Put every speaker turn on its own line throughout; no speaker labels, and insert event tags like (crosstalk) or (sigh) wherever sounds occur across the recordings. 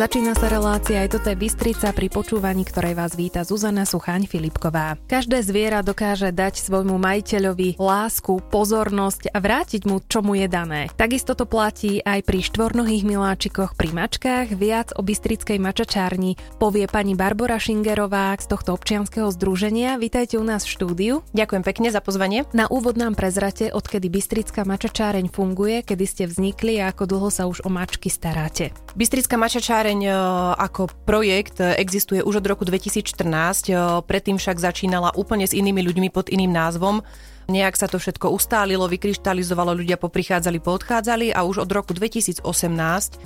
Začína sa relácia aj toto je Bystrica, pri počúvaní ktorej vás víta Zuzana Suchaň Filipková. Každé zviera dokáže dať svojmu majiteľovi lásku, pozornosť a vrátiť mu, čo mu je dané. Takisto to platí aj pri štvornohých miláčikoch, pri mačkách. Viac o Bystrickej mačačárni povie pani Barbara Šingerová z tohto občianskeho združenia. Vítajte u nás v štúdiu.
Ďakujem pekne za pozvanie.
Na úvod nám prezrate, odkedy Bystrická mačačáreň funguje, kedy ste vznikli a ako dlho sa už o mačky staráte.
Bystrická mačačáreň e, ako projekt e, existuje už od roku 2014, e, predtým však začínala úplne s inými ľuďmi pod iným názvom. Nejak sa to všetko ustálilo, vykryštalizovalo, ľudia poprichádzali, poodchádzali a už od roku 2018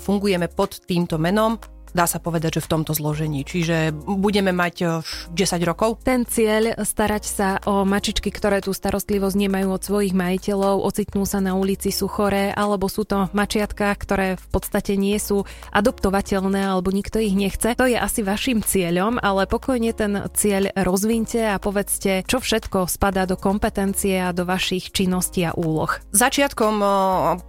fungujeme pod týmto menom dá sa povedať, že v tomto zložení. Čiže budeme mať 10 eh, rokov.
Ten cieľ starať sa o mačičky, ktoré tú starostlivosť nemajú od svojich majiteľov, ocitnú sa na ulici, sú choré, alebo sú to mačiatka, ktoré v podstate nie sú adoptovateľné, alebo nikto ich nechce. To je asi vašim cieľom, ale pokojne ten cieľ rozvinte a povedzte, čo všetko spadá do kompetencie a do vašich činností a úloh.
Začiatkom, eh,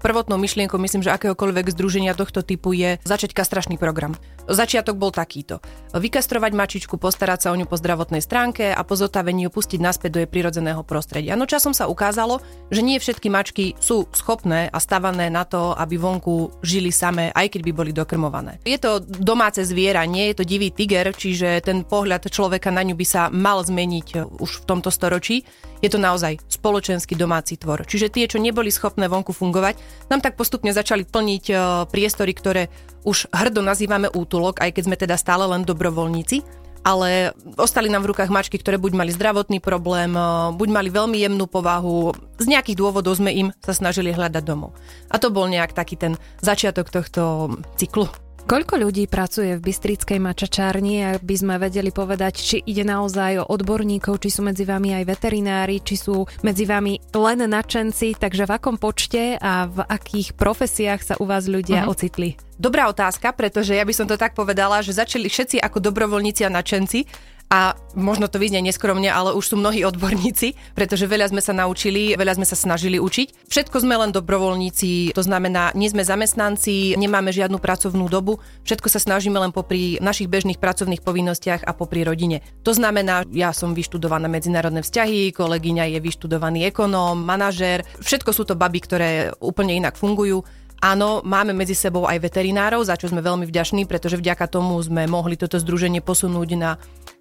prvotnou myšlienkou, myslím, že akéhokoľvek združenia tohto typu je začať kastračný program. Začiatok bol takýto. Vykastrovať mačičku, postarať sa o ňu po zdravotnej stránke a po zotavení ju pustiť naspäť do jej prirodzeného prostredia. No časom sa ukázalo, že nie všetky mačky sú schopné a stavané na to, aby vonku žili samé, aj keď by boli dokrmované. Je to domáce zviera, nie je to divý tiger, čiže ten pohľad človeka na ňu by sa mal zmeniť už v tomto storočí. Je to naozaj spoločenský domáci tvor. Čiže tie, čo neboli schopné vonku fungovať, nám tak postupne začali plniť e, priestory, ktoré už hrdo nazývame útulok, aj keď sme teda stále len dobrovoľníci ale ostali nám v rukách mačky, ktoré buď mali zdravotný problém, e, buď mali veľmi jemnú povahu, z nejakých dôvodov sme im sa snažili hľadať domov. A to bol nejak taký ten začiatok tohto cyklu.
Koľko ľudí pracuje v Bystrickej mačačárni, aby sme vedeli povedať, či ide naozaj o odborníkov, či sú medzi vami aj veterinári, či sú medzi vami len načenci, takže v akom počte a v akých profesiách sa u vás ľudia uh-huh. ocitli?
Dobrá otázka, pretože ja by som to tak povedala, že začali všetci ako dobrovoľníci a načenci a možno to vyznie neskromne, ale už sú mnohí odborníci, pretože veľa sme sa naučili, veľa sme sa snažili učiť. Všetko sme len dobrovoľníci, to znamená, nie sme zamestnanci, nemáme žiadnu pracovnú dobu, všetko sa snažíme len popri našich bežných pracovných povinnostiach a popri rodine. To znamená, ja som vyštudovaná medzinárodné vzťahy, kolegyňa je vyštudovaný ekonóm, manažér, všetko sú to baby, ktoré úplne inak fungujú. Áno, máme medzi sebou aj veterinárov, za čo sme veľmi vďační, pretože vďaka tomu sme mohli toto združenie posunúť na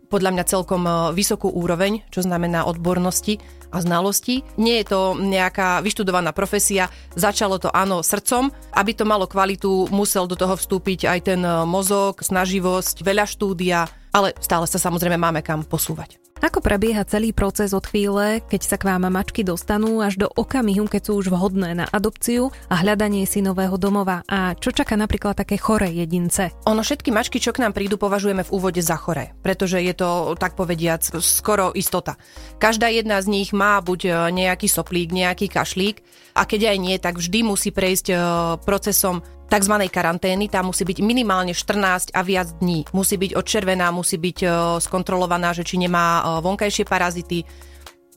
podľa mňa celkom e, vysokú úroveň, čo znamená odbornosti a znalosti. Nie je to nejaká vyštudovaná profesia, začalo to áno srdcom. Aby to malo kvalitu, musel do toho vstúpiť aj ten e, mozog, snaživosť, veľa štúdia, ale stále sa samozrejme máme kam posúvať.
Ako prebieha celý proces od chvíle, keď sa k vám mačky dostanú až do okamihu, keď sú už vhodné na adopciu a hľadanie si nového domova? A čo čaká napríklad také choré jedince?
Ono všetky mačky, čo k nám prídu, považujeme v úvode za choré, pretože je to, tak povediac, skoro istota. Každá jedna z nich má buď e, nejaký soplík, nejaký kašlík a keď aj nie, tak vždy musí prejsť e, procesom tzv. karantény, tá musí byť minimálne 14 a viac dní. Musí byť odčervená, musí byť e, skontrolovaná, že či nemá vonkajšie parazity.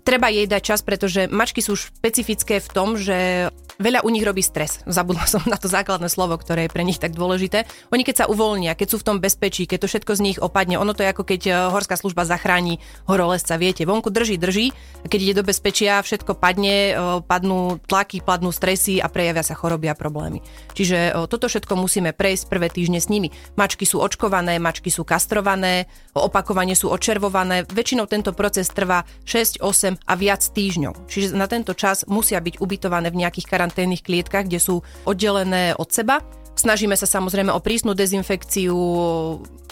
Treba jej dať čas, pretože mačky sú špecifické v tom, že veľa u nich robí stres. Zabudla som na to základné slovo, ktoré je pre nich tak dôležité. Oni keď sa uvoľnia, keď sú v tom bezpečí, keď to všetko z nich opadne, ono to je ako keď e, horská služba zachráni horolesca, viete, vonku drží, drží, a keď ide do bezpečia, všetko padne, e, padnú tlaky, padnú stresy a prejavia sa choroby a problémy. Čiže e, toto všetko musíme prejsť prvé týždne s nimi. Mačky sú očkované, mačky sú kastrované, opakovane sú očervované. Väčšinou tento proces trvá 6, 8 a viac týždňov. Čiže na tento čas musia byť ubytované v nejakých karanténach karanténnych klietkach, kde sú oddelené od seba. Snažíme sa samozrejme o prísnu dezinfekciu,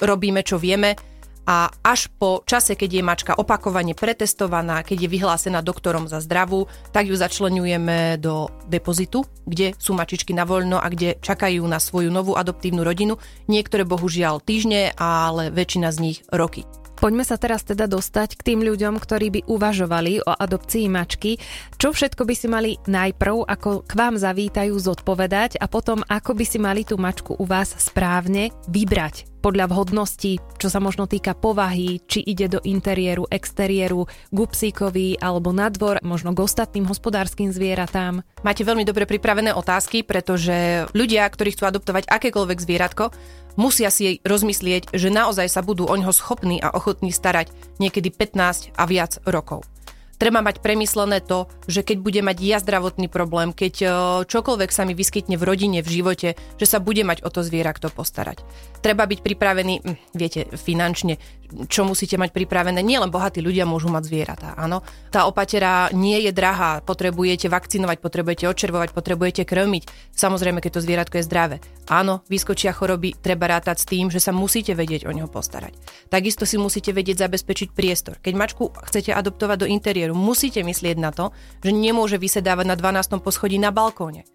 robíme čo vieme a až po čase, keď je mačka opakovane pretestovaná, keď je vyhlásená doktorom za zdravú, tak ju začlenujeme do depozitu, kde sú mačičky na voľno a kde čakajú na svoju novú adoptívnu rodinu. Niektoré bohužiaľ týždne, ale väčšina z nich roky.
Poďme sa teraz teda dostať k tým ľuďom, ktorí by uvažovali o adopcii mačky. Čo všetko by si mali najprv, ako k vám zavítajú, zodpovedať a potom ako by si mali tú mačku u vás správne vybrať podľa vhodnosti, čo sa možno týka povahy, či ide do interiéru, exteriéru, k psíkovi alebo na dvor, možno k ostatným hospodárskym zvieratám.
Máte veľmi dobre pripravené otázky, pretože ľudia, ktorí chcú adoptovať akékoľvek zvieratko, musia si jej rozmyslieť, že naozaj sa budú o ňoho schopní a ochotní starať niekedy 15 a viac rokov. Treba mať premyslené to, že keď bude mať ja zdravotný problém, keď e, čokoľvek sa mi vyskytne v rodine, v živote, že sa bude mať o to zviera kto postarať. Treba byť pripravený, hm, viete, finančne, čo musíte mať pripravené. Nielen bohatí ľudia môžu mať zvieratá, áno. Tá opatera nie je drahá, potrebujete vakcinovať, potrebujete odčervovať, potrebujete krmiť. Samozrejme, keď to zvieratko je zdravé. Áno, vyskočia choroby, treba rátať s tým, že sa musíte vedieť o neho postarať. Takisto si musíte vedieť zabezpečiť priestor. Keď mačku chcete adoptovať do interiéru, musíte myslieť na to, že nemôže vysedávať na 12. poschodí na balkóne.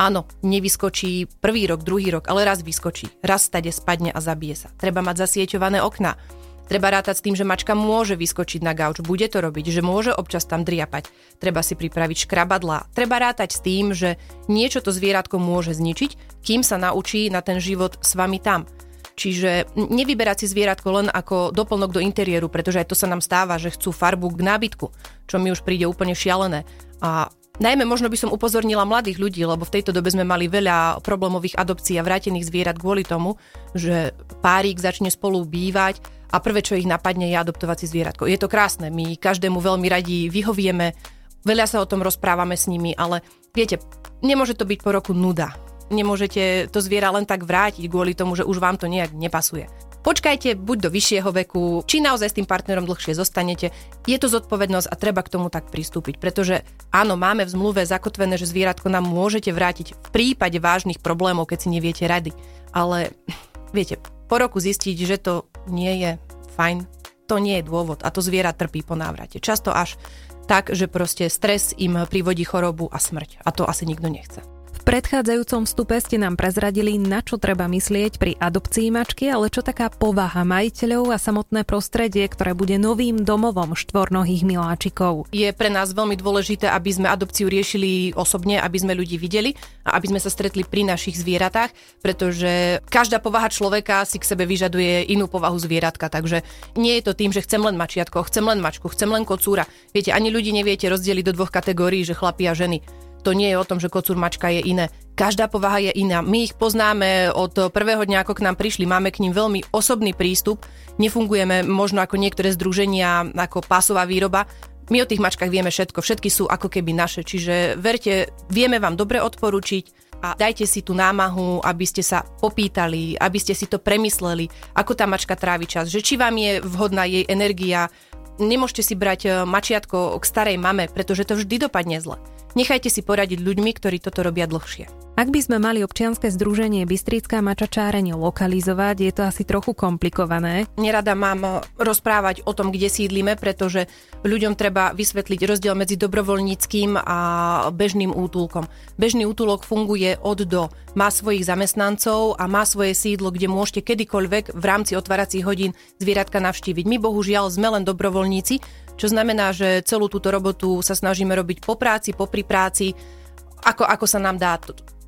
Áno, nevyskočí prvý rok, druhý rok, ale raz vyskočí. Raz stade spadne a zabije sa. Treba mať zasieťované okná. Treba rátať s tým, že mačka môže vyskočiť na gauč, bude to robiť, že môže občas tam driapať. Treba si pripraviť škrabadlá. Treba rátať s tým, že niečo to zvieratko môže zničiť, kým sa naučí na ten život s vami tam. Čiže nevyberať si zvieratko len ako doplnok do interiéru, pretože aj to sa nám stáva, že chcú farbu k nábytku, čo mi už príde úplne šialené. A Najmä možno by som upozornila mladých ľudí, lebo v tejto dobe sme mali veľa problémových adopcií a vrátených zvierat kvôli tomu, že párik začne spolu bývať a prvé, čo ich napadne, je adoptovať si zvieratko. Je to krásne, my každému veľmi radi vyhovieme, veľa sa o tom rozprávame s nimi, ale viete, nemôže to byť po roku nuda. Nemôžete to zviera len tak vrátiť kvôli tomu, že už vám to nejak nepasuje. Počkajte buď do vyššieho veku, či naozaj s tým partnerom dlhšie zostanete. Je to zodpovednosť a treba k tomu tak pristúpiť, pretože áno, máme v zmluve zakotvené, že zvieratko nám môžete vrátiť v prípade vážnych problémov, keď si neviete rady. Ale viete, po roku zistiť, že to nie je fajn, to nie je dôvod a to zviera trpí po návrate. Často až tak, že proste stres im privodí chorobu a smrť a to asi nikto nechce
predchádzajúcom vstupe ste nám prezradili, na čo treba myslieť pri adopcii mačky, ale čo taká povaha majiteľov a samotné prostredie, ktoré bude novým domovom štvornohých miláčikov.
Je pre nás veľmi dôležité, aby sme adopciu riešili osobne, aby sme ľudí videli a aby sme sa stretli pri našich zvieratách, pretože každá povaha človeka si k sebe vyžaduje inú povahu zvieratka, takže nie je to tým, že chcem len mačiatko, chcem len mačku, chcem len kocúra. Viete, ani ľudí neviete rozdeliť do dvoch kategórií, že chlapi a ženy to nie je o tom, že kocúr mačka je iné. Každá povaha je iná. My ich poznáme od prvého dňa, ako k nám prišli. Máme k ním veľmi osobný prístup. Nefungujeme možno ako niektoré združenia, ako pásová výroba. My o tých mačkách vieme všetko. Všetky sú ako keby naše. Čiže verte, vieme vám dobre odporučiť a dajte si tú námahu, aby ste sa popýtali, aby ste si to premysleli, ako tá mačka trávi čas, že či vám je vhodná jej energia. Nemôžete si brať eh, mačiatko k starej mame, pretože to vždy dopadne zle. Nechajte si poradiť ľuďmi, ktorí toto robia dlhšie.
Ak by sme mali občianske združenie Bystrická mačačárenie lokalizovať, je to asi trochu komplikované.
Nerada mám rozprávať o tom, kde sídlime, pretože ľuďom treba vysvetliť rozdiel medzi dobrovoľníckým a bežným útulkom. Bežný útulok funguje od do, má svojich zamestnancov a má svoje sídlo, kde môžete kedykoľvek v rámci otváracích hodín zvieratka navštíviť. My bohužiaľ sme len dobrovoľníci, čo znamená, že celú túto robotu sa snažíme robiť po práci, popri práci, ako, ako sa nám dá.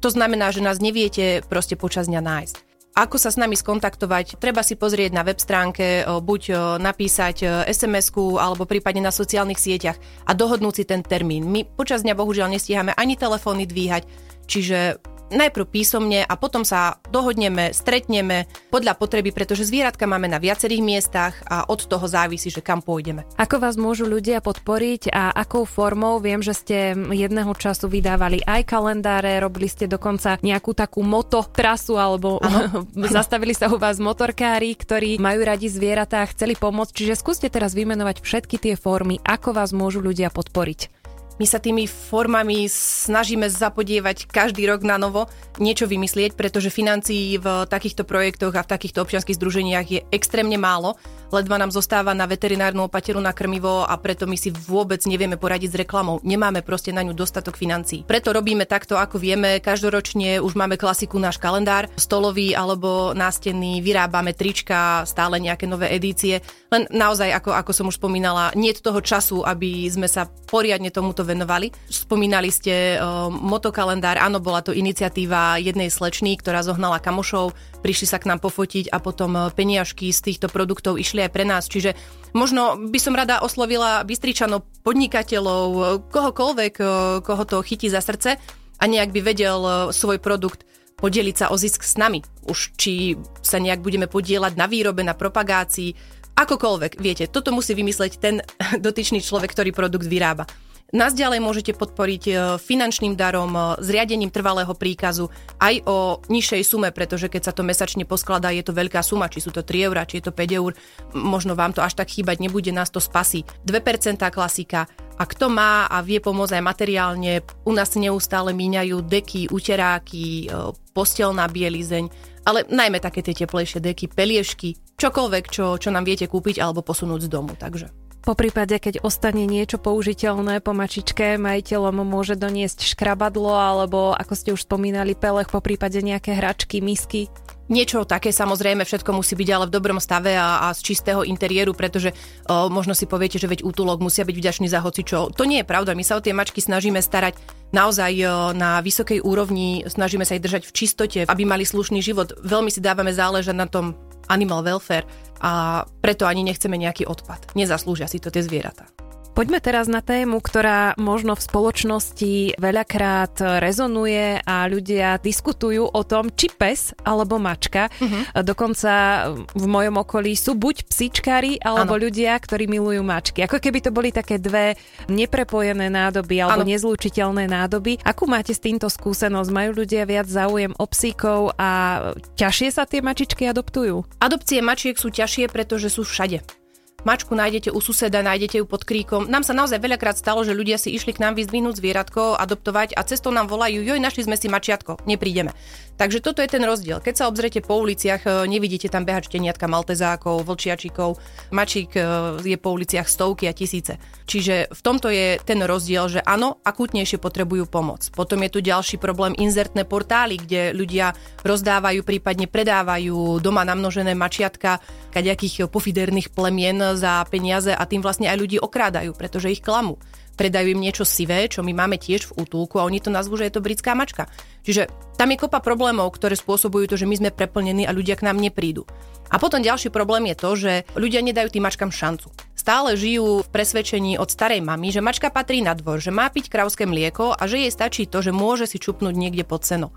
To znamená, že nás neviete proste počas dňa nájsť. Ako sa s nami skontaktovať? Treba si pozrieť na web stránke, buď napísať SMS-ku alebo prípadne na sociálnych sieťach a dohodnúť si ten termín. My počas dňa bohužiaľ nestíhame ani telefóny dvíhať, čiže najprv písomne a potom sa dohodneme, stretneme podľa potreby, pretože zvieratka máme na viacerých miestach a od toho závisí, že kam pôjdeme.
Ako vás môžu ľudia podporiť a akou formou? Viem, že ste jedného času vydávali aj kalendáre, robili ste dokonca nejakú takú moto trasu alebo (laughs) zastavili sa u vás motorkári, ktorí majú radi zvieratá a chceli pomôcť. Čiže skúste teraz vymenovať všetky tie formy, ako vás môžu ľudia podporiť.
My sa tými formami snažíme zapodievať každý rok na novo, niečo vymyslieť, pretože financií v takýchto projektoch a v takýchto občianských združeniach je extrémne málo. Ledva nám zostáva na veterinárnu opateru na krmivo a preto my si vôbec nevieme poradiť s reklamou. Nemáme proste na ňu dostatok financií. Preto robíme takto, ako vieme. Každoročne už máme klasiku náš kalendár, stolový alebo nástenný, vyrábame trička, stále nejaké nové edície. Len naozaj, ako, ako som už spomínala, nie je toho času, aby sme sa poriadne tomuto venovali. Spomínali ste uh, motokalendár, áno, bola to iniciatíva jednej slečny, ktorá zohnala kamošov, prišli sa k nám pofotiť a potom uh, peniažky z týchto produktov išli aj pre nás. Čiže možno by som rada oslovila Bystričanov, podnikateľov, kohokoľvek, uh, koho to chytí za srdce a nejak by vedel uh, svoj produkt podeliť sa o zisk s nami. Už či sa nejak budeme podielať na výrobe, na propagácii, akokoľvek. Viete, toto musí vymysleť ten (laughs) dotyčný človek, ktorý produkt vyrába. Nás ďalej môžete podporiť e, finančným darom, e, zriadením trvalého príkazu aj o nižšej sume, pretože keď sa to mesačne poskladá, je to veľká suma, či sú to 3 eur, či je to 5 eur, možno vám to až tak chýbať nebude, nás to spasí. 2% klasika, a kto má a vie pomôcť aj materiálne, u nás neustále míňajú deky, uteráky, e, postelná bielizeň, ale najmä také tie teplejšie deky, peliešky, čokoľvek, čo, čo nám viete kúpiť alebo posunúť z domu. Takže.
Po prípade, keď ostane niečo použiteľné po mačičke, majiteľom môže doniesť škrabadlo alebo, ako ste už spomínali, pelech, po prípade nejaké hračky, misky.
Niečo také samozrejme, všetko musí byť ale v dobrom stave a, a z čistého interiéru, pretože o, možno si poviete, že veď útulok musia byť vďačný za hocičo. To nie je pravda, my sa o tie mačky snažíme starať naozaj o, na vysokej úrovni, snažíme sa ich držať v čistote, aby mali slušný život. Veľmi si dávame záležať na tom animal welfare a preto ani nechceme nejaký odpad. Nezaslúžia si to tie zvieratá.
Poďme teraz na tému, ktorá možno v spoločnosti veľakrát rezonuje a ľudia diskutujú o tom, či pes alebo mačka. Uh-huh. Dokonca v mojom okolí sú buď psíčkári alebo ano. ľudia, ktorí milujú mačky. Ako keby to boli také dve neprepojené nádoby alebo ano. nezlučiteľné nádoby. Akú máte s týmto skúsenosť? Majú ľudia viac záujem o psíkov a ťažšie sa tie mačičky adoptujú?
Adopcie mačiek sú ťažšie, pretože sú všade. Mačku nájdete u suseda, nájdete ju pod kríkom. Nám sa naozaj veľakrát stalo, že ľudia si išli k nám vyzdvihnúť zvieratko, adoptovať a cestou nám volajú, joj, našli sme si mačiatko, neprídeme. Takže toto je ten rozdiel. Keď sa obzrete po uliciach, e, nevidíte tam behať šteniatka maltezákov, vlčiačikov, mačík e, je po uliciach stovky a tisíce. Čiže v tomto je ten rozdiel, že áno, akútnejšie potrebujú pomoc. Potom je tu ďalší problém inzertné portály, kde ľudia rozdávajú, prípadne predávajú doma namnožené mačiatka kaďakých pofiderných plemien za peniaze a tým vlastne aj ľudí okrádajú, pretože ich klamú predajú im niečo sivé, čo my máme tiež v útulku a oni to nazvú, že je to britská mačka. Čiže tam je kopa problémov, ktoré spôsobujú to, že my sme preplnení a ľudia k nám neprídu. A potom ďalší problém je to, že ľudia nedajú tým mačkám šancu. Stále žijú v presvedčení od starej mamy, že mačka patrí na dvor, že má piť krauské mlieko a že jej stačí to, že môže si čupnúť niekde pod seno.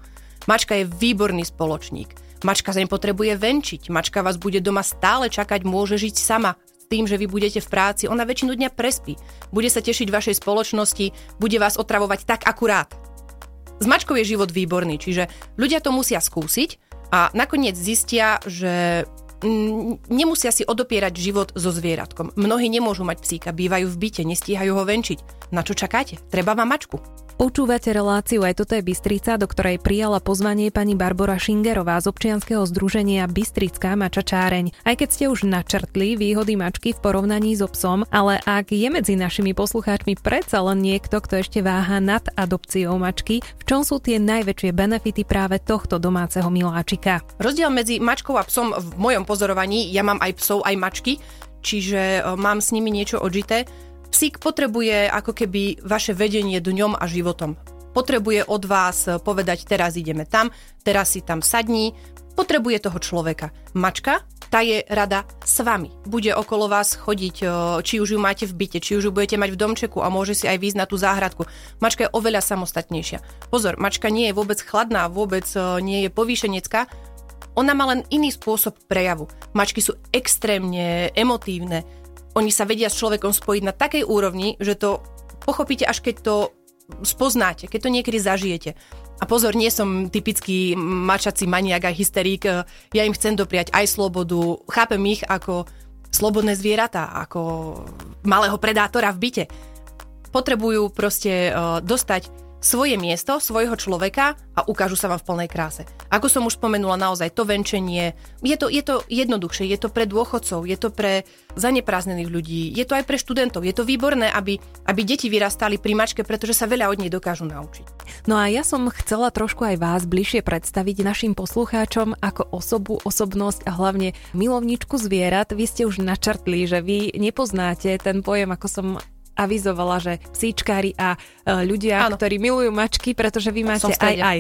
Mačka je výborný spoločník. Mačka sa nepotrebuje venčiť. Mačka vás bude doma stále čakať, môže žiť sama tým, že vy budete v práci, ona väčšinu dňa prespí. Bude sa tešiť vašej spoločnosti, bude vás otravovať tak akurát. S mačkou je život výborný, čiže ľudia to musia skúsiť a nakoniec zistia, že nemusia si odopierať život so zvieratkom. Mnohí nemôžu mať psíka, bývajú v byte, nestíhajú ho venčiť. Na čo čakáte? Treba vám mačku.
Počúvate reláciu aj toto je Bystrica, do ktorej prijala pozvanie pani Barbara Šingerová z občianskeho združenia Bystrická mačačáreň. Aj keď ste už načrtli výhody mačky v porovnaní so psom, ale ak je medzi našimi poslucháčmi predsa len niekto, kto ešte váha nad adopciou mačky, v čom sú tie najväčšie benefity práve tohto domáceho miláčika?
Rozdiel medzi mačkou a psom v mojom pozorovaní, ja mám aj psov, aj mačky, čiže e, mám s nimi niečo odžité Psík potrebuje ako keby vaše vedenie dňom a životom. Potrebuje od vás povedať, teraz ideme tam, teraz si tam sadni. Potrebuje toho človeka. Mačka, tá je rada s vami. Bude okolo vás chodiť, či už ju máte v byte, či už ju budete mať v domčeku a môže si aj výjsť na tú záhradku. Mačka je oveľa samostatnejšia. Pozor, mačka nie je vôbec chladná, vôbec nie je povýšenecká, ona má len iný spôsob prejavu. Mačky sú extrémne emotívne, oni sa vedia s človekom spojiť na takej úrovni, že to pochopíte až keď to spoznáte, keď to niekedy zažijete. A pozor, nie som typický mačací maniak a hysterík, ja im chcem dopriať aj slobodu, chápem ich ako slobodné zvieratá, ako malého predátora v byte. Potrebujú proste uh, dostať svoje miesto, svojho človeka a ukážu sa vám v plnej kráse. Ako som už spomenula, naozaj to venčenie, je to, je to jednoduchšie, je to pre dôchodcov, je to pre zanepráznených ľudí, je to aj pre študentov, je to výborné, aby, aby deti vyrastali pri mačke, pretože sa veľa od nej dokážu naučiť.
No a ja som chcela trošku aj vás bližšie predstaviť našim poslucháčom ako osobu, osobnosť a hlavne milovničku zvierat. Vy ste už načrtli, že vy nepoznáte ten pojem, ako som avizovala, že psíčkári a e, ľudia, ano. ktorí milujú mačky, pretože vy máte aj aj.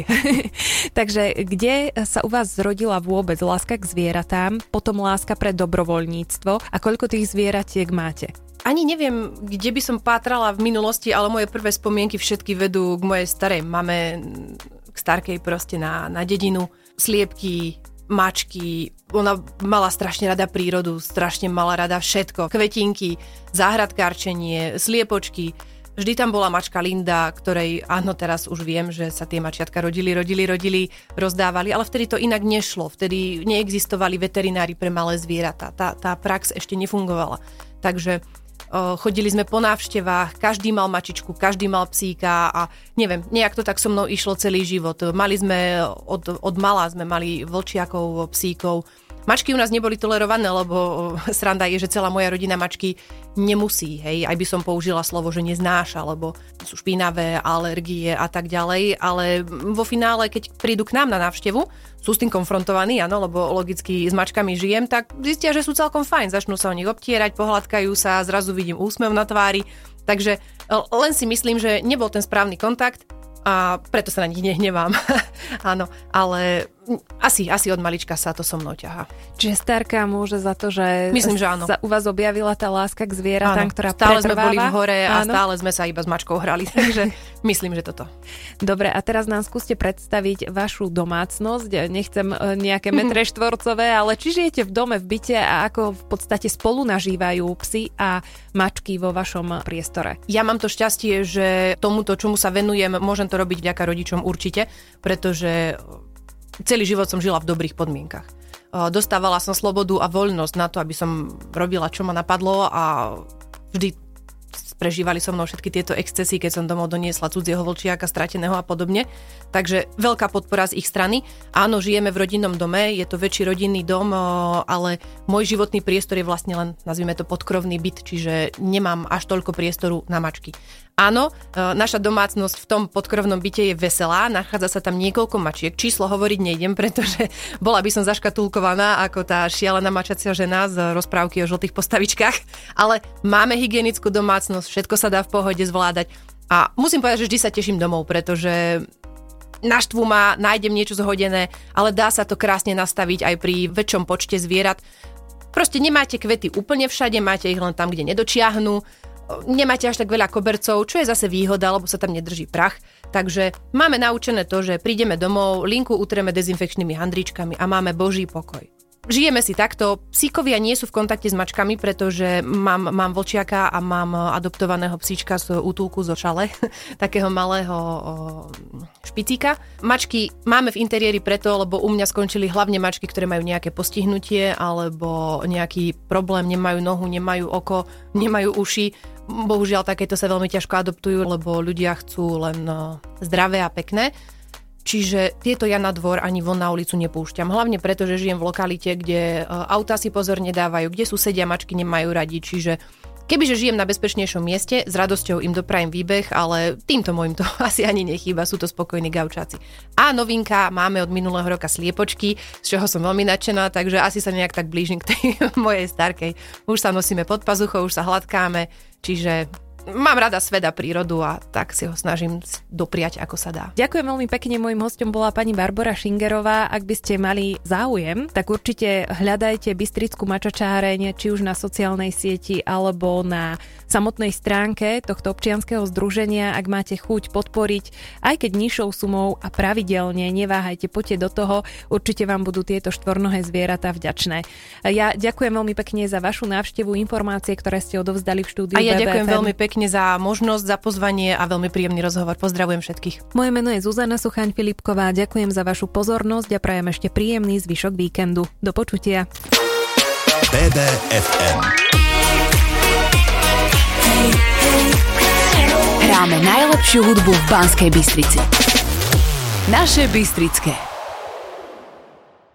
(laughs) Takže kde sa u vás zrodila vôbec láska k zvieratám, potom láska pre dobrovoľníctvo a koľko tých zvieratiek máte?
Ani neviem, kde by som pátrala v minulosti, ale moje prvé spomienky všetky vedú k mojej starej mame, k starkej proste na, na dedinu. Sliepky, mačky, ona mala strašne rada prírodu, strašne mala rada všetko. Kvetinky, záhradkárčenie, sliepočky, Vždy tam bola mačka Linda, ktorej áno, teraz už viem, že sa tie mačiatka rodili, rodili, rodili, rozdávali, ale vtedy to inak nešlo. Vtedy neexistovali veterinári pre malé zvieratá. Tá, tá prax ešte nefungovala. Takže chodili sme po návštevách, každý mal mačičku, každý mal psíka a neviem, nejak to tak so mnou išlo celý život. Mali sme, od, od mala sme mali vlčiakov, psíkov, Mačky u nás neboli tolerované, lebo sranda je, že celá moja rodina mačky nemusí, hej, aj by som použila slovo, že neznáša, lebo sú špinavé, alergie a tak ďalej, ale vo finále, keď prídu k nám na návštevu, sú s tým konfrontovaní, áno, lebo logicky s mačkami žijem, tak zistia, že sú celkom fajn, začnú sa o nich obtierať, pohľadkajú sa, zrazu vidím úsmev na tvári, takže len si myslím, že nebol ten správny kontakt, a preto sa na nich nehnevám. (laughs) Áno, ale asi, asi od malička sa to so mnou ťaha.
Čiže starka môže za to, že
Myslím, že áno.
sa u vás objavila tá láska k zvieratám, áno. ktorá
stále
pretrváva.
sme boli v hore a áno. stále sme sa iba s mačkou hrali, (laughs) takže myslím, že toto.
Dobre, a teraz nám skúste predstaviť vašu domácnosť. Nechcem e, nejaké metre (laughs) štvorcové, ale či žijete v dome, v byte a ako v podstate spolu nažívajú psy a mačky vo vašom priestore?
Ja mám to šťastie, že tomuto, čomu sa venujem, môžem to robiť vďaka rodičom určite, pretože celý život som žila v dobrých podmienkach. Dostávala som slobodu a voľnosť na to, aby som robila, čo ma napadlo a vždy prežívali so mnou všetky tieto excesy, keď som domov doniesla cudzieho vlčiaka, strateného a podobne. Takže veľká podpora z ich strany. Áno, žijeme v rodinnom dome, je to väčší rodinný dom, ale môj životný priestor je vlastne len, nazvime to, podkrovný byt, čiže nemám až toľko priestoru na mačky. Áno, naša domácnosť v tom podkrovnom byte je veselá, nachádza sa tam niekoľko mačiek. Číslo hovoriť nejdem, pretože (laughs) bola by som zaškatulkovaná ako tá šialená mačacia žena z rozprávky o žltých postavičkách, ale máme hygienickú domácnosť, všetko sa dá v pohode zvládať. A musím povedať, že vždy sa teším domov, pretože naštvú ma, nájdem niečo zhodené, ale dá sa to krásne nastaviť aj pri väčšom počte zvierat. Proste nemáte kvety úplne všade, máte ich len tam, kde nedočiahnu nemáte až tak veľa kobercov, čo je zase výhoda, lebo sa tam nedrží prach. Takže máme naučené to, že prídeme domov, linku utreme dezinfekčnými handričkami a máme boží pokoj. Žijeme si takto. Psíkovia nie sú v kontakte s mačkami, pretože mám, mám vlčiaka a mám adoptovaného psíčka z útulku zo šale, (laughs) takého malého špicíka. Mačky máme v interiéri preto, lebo u mňa skončili hlavne mačky, ktoré majú nejaké postihnutie alebo nejaký problém, nemajú nohu, nemajú oko, nemajú uši Bohužiaľ takéto sa veľmi ťažko adoptujú, lebo ľudia chcú len zdravé a pekné. Čiže tieto ja na dvor ani von na ulicu nepúšťam. Hlavne preto, že žijem v lokalite, kde eh, auta si pozor nedávajú, kde susedia mačky nemajú radi. Čiže Kebyže žijem na bezpečnejšom mieste, s radosťou im doprajem výbeh, ale týmto môjim to (laughs) asi ani nechýba, sú to spokojní gaučáci. A novinka, máme od minulého roka sliepočky, z čoho som veľmi nadšená, takže asi sa nejak tak blížim k tej (laughs) mojej starkej. Už sa nosíme pod pazuchou, už sa hladkáme, čiže mám rada svet a prírodu a tak si ho snažím dopriať, ako sa dá.
Ďakujem veľmi pekne. Mojím hostom bola pani Barbara Šingerová. Ak by ste mali záujem, tak určite hľadajte Bystrickú mačačáreň, či už na sociálnej sieti alebo na samotnej stránke tohto občianskeho združenia. Ak máte chuť podporiť, aj keď nižšou sumou a pravidelne, neváhajte, poďte do toho. Určite vám budú tieto štvornohé zvieratá vďačné. Ja ďakujem veľmi pekne za vašu návštevu, informácie, ktoré ste odovzdali v štúdiu.
A ja BBFM. ďakujem veľmi pekne pekne za možnosť, za pozvanie a veľmi príjemný rozhovor. Pozdravujem všetkých.
Moje meno je Zuzana Suchaň Filipková. Ďakujem za vašu pozornosť a prajem ešte príjemný zvyšok víkendu. Do počutia. BBFM. Hráme najlepšiu hudbu v Banskej Bystrici. Naše Bystrické.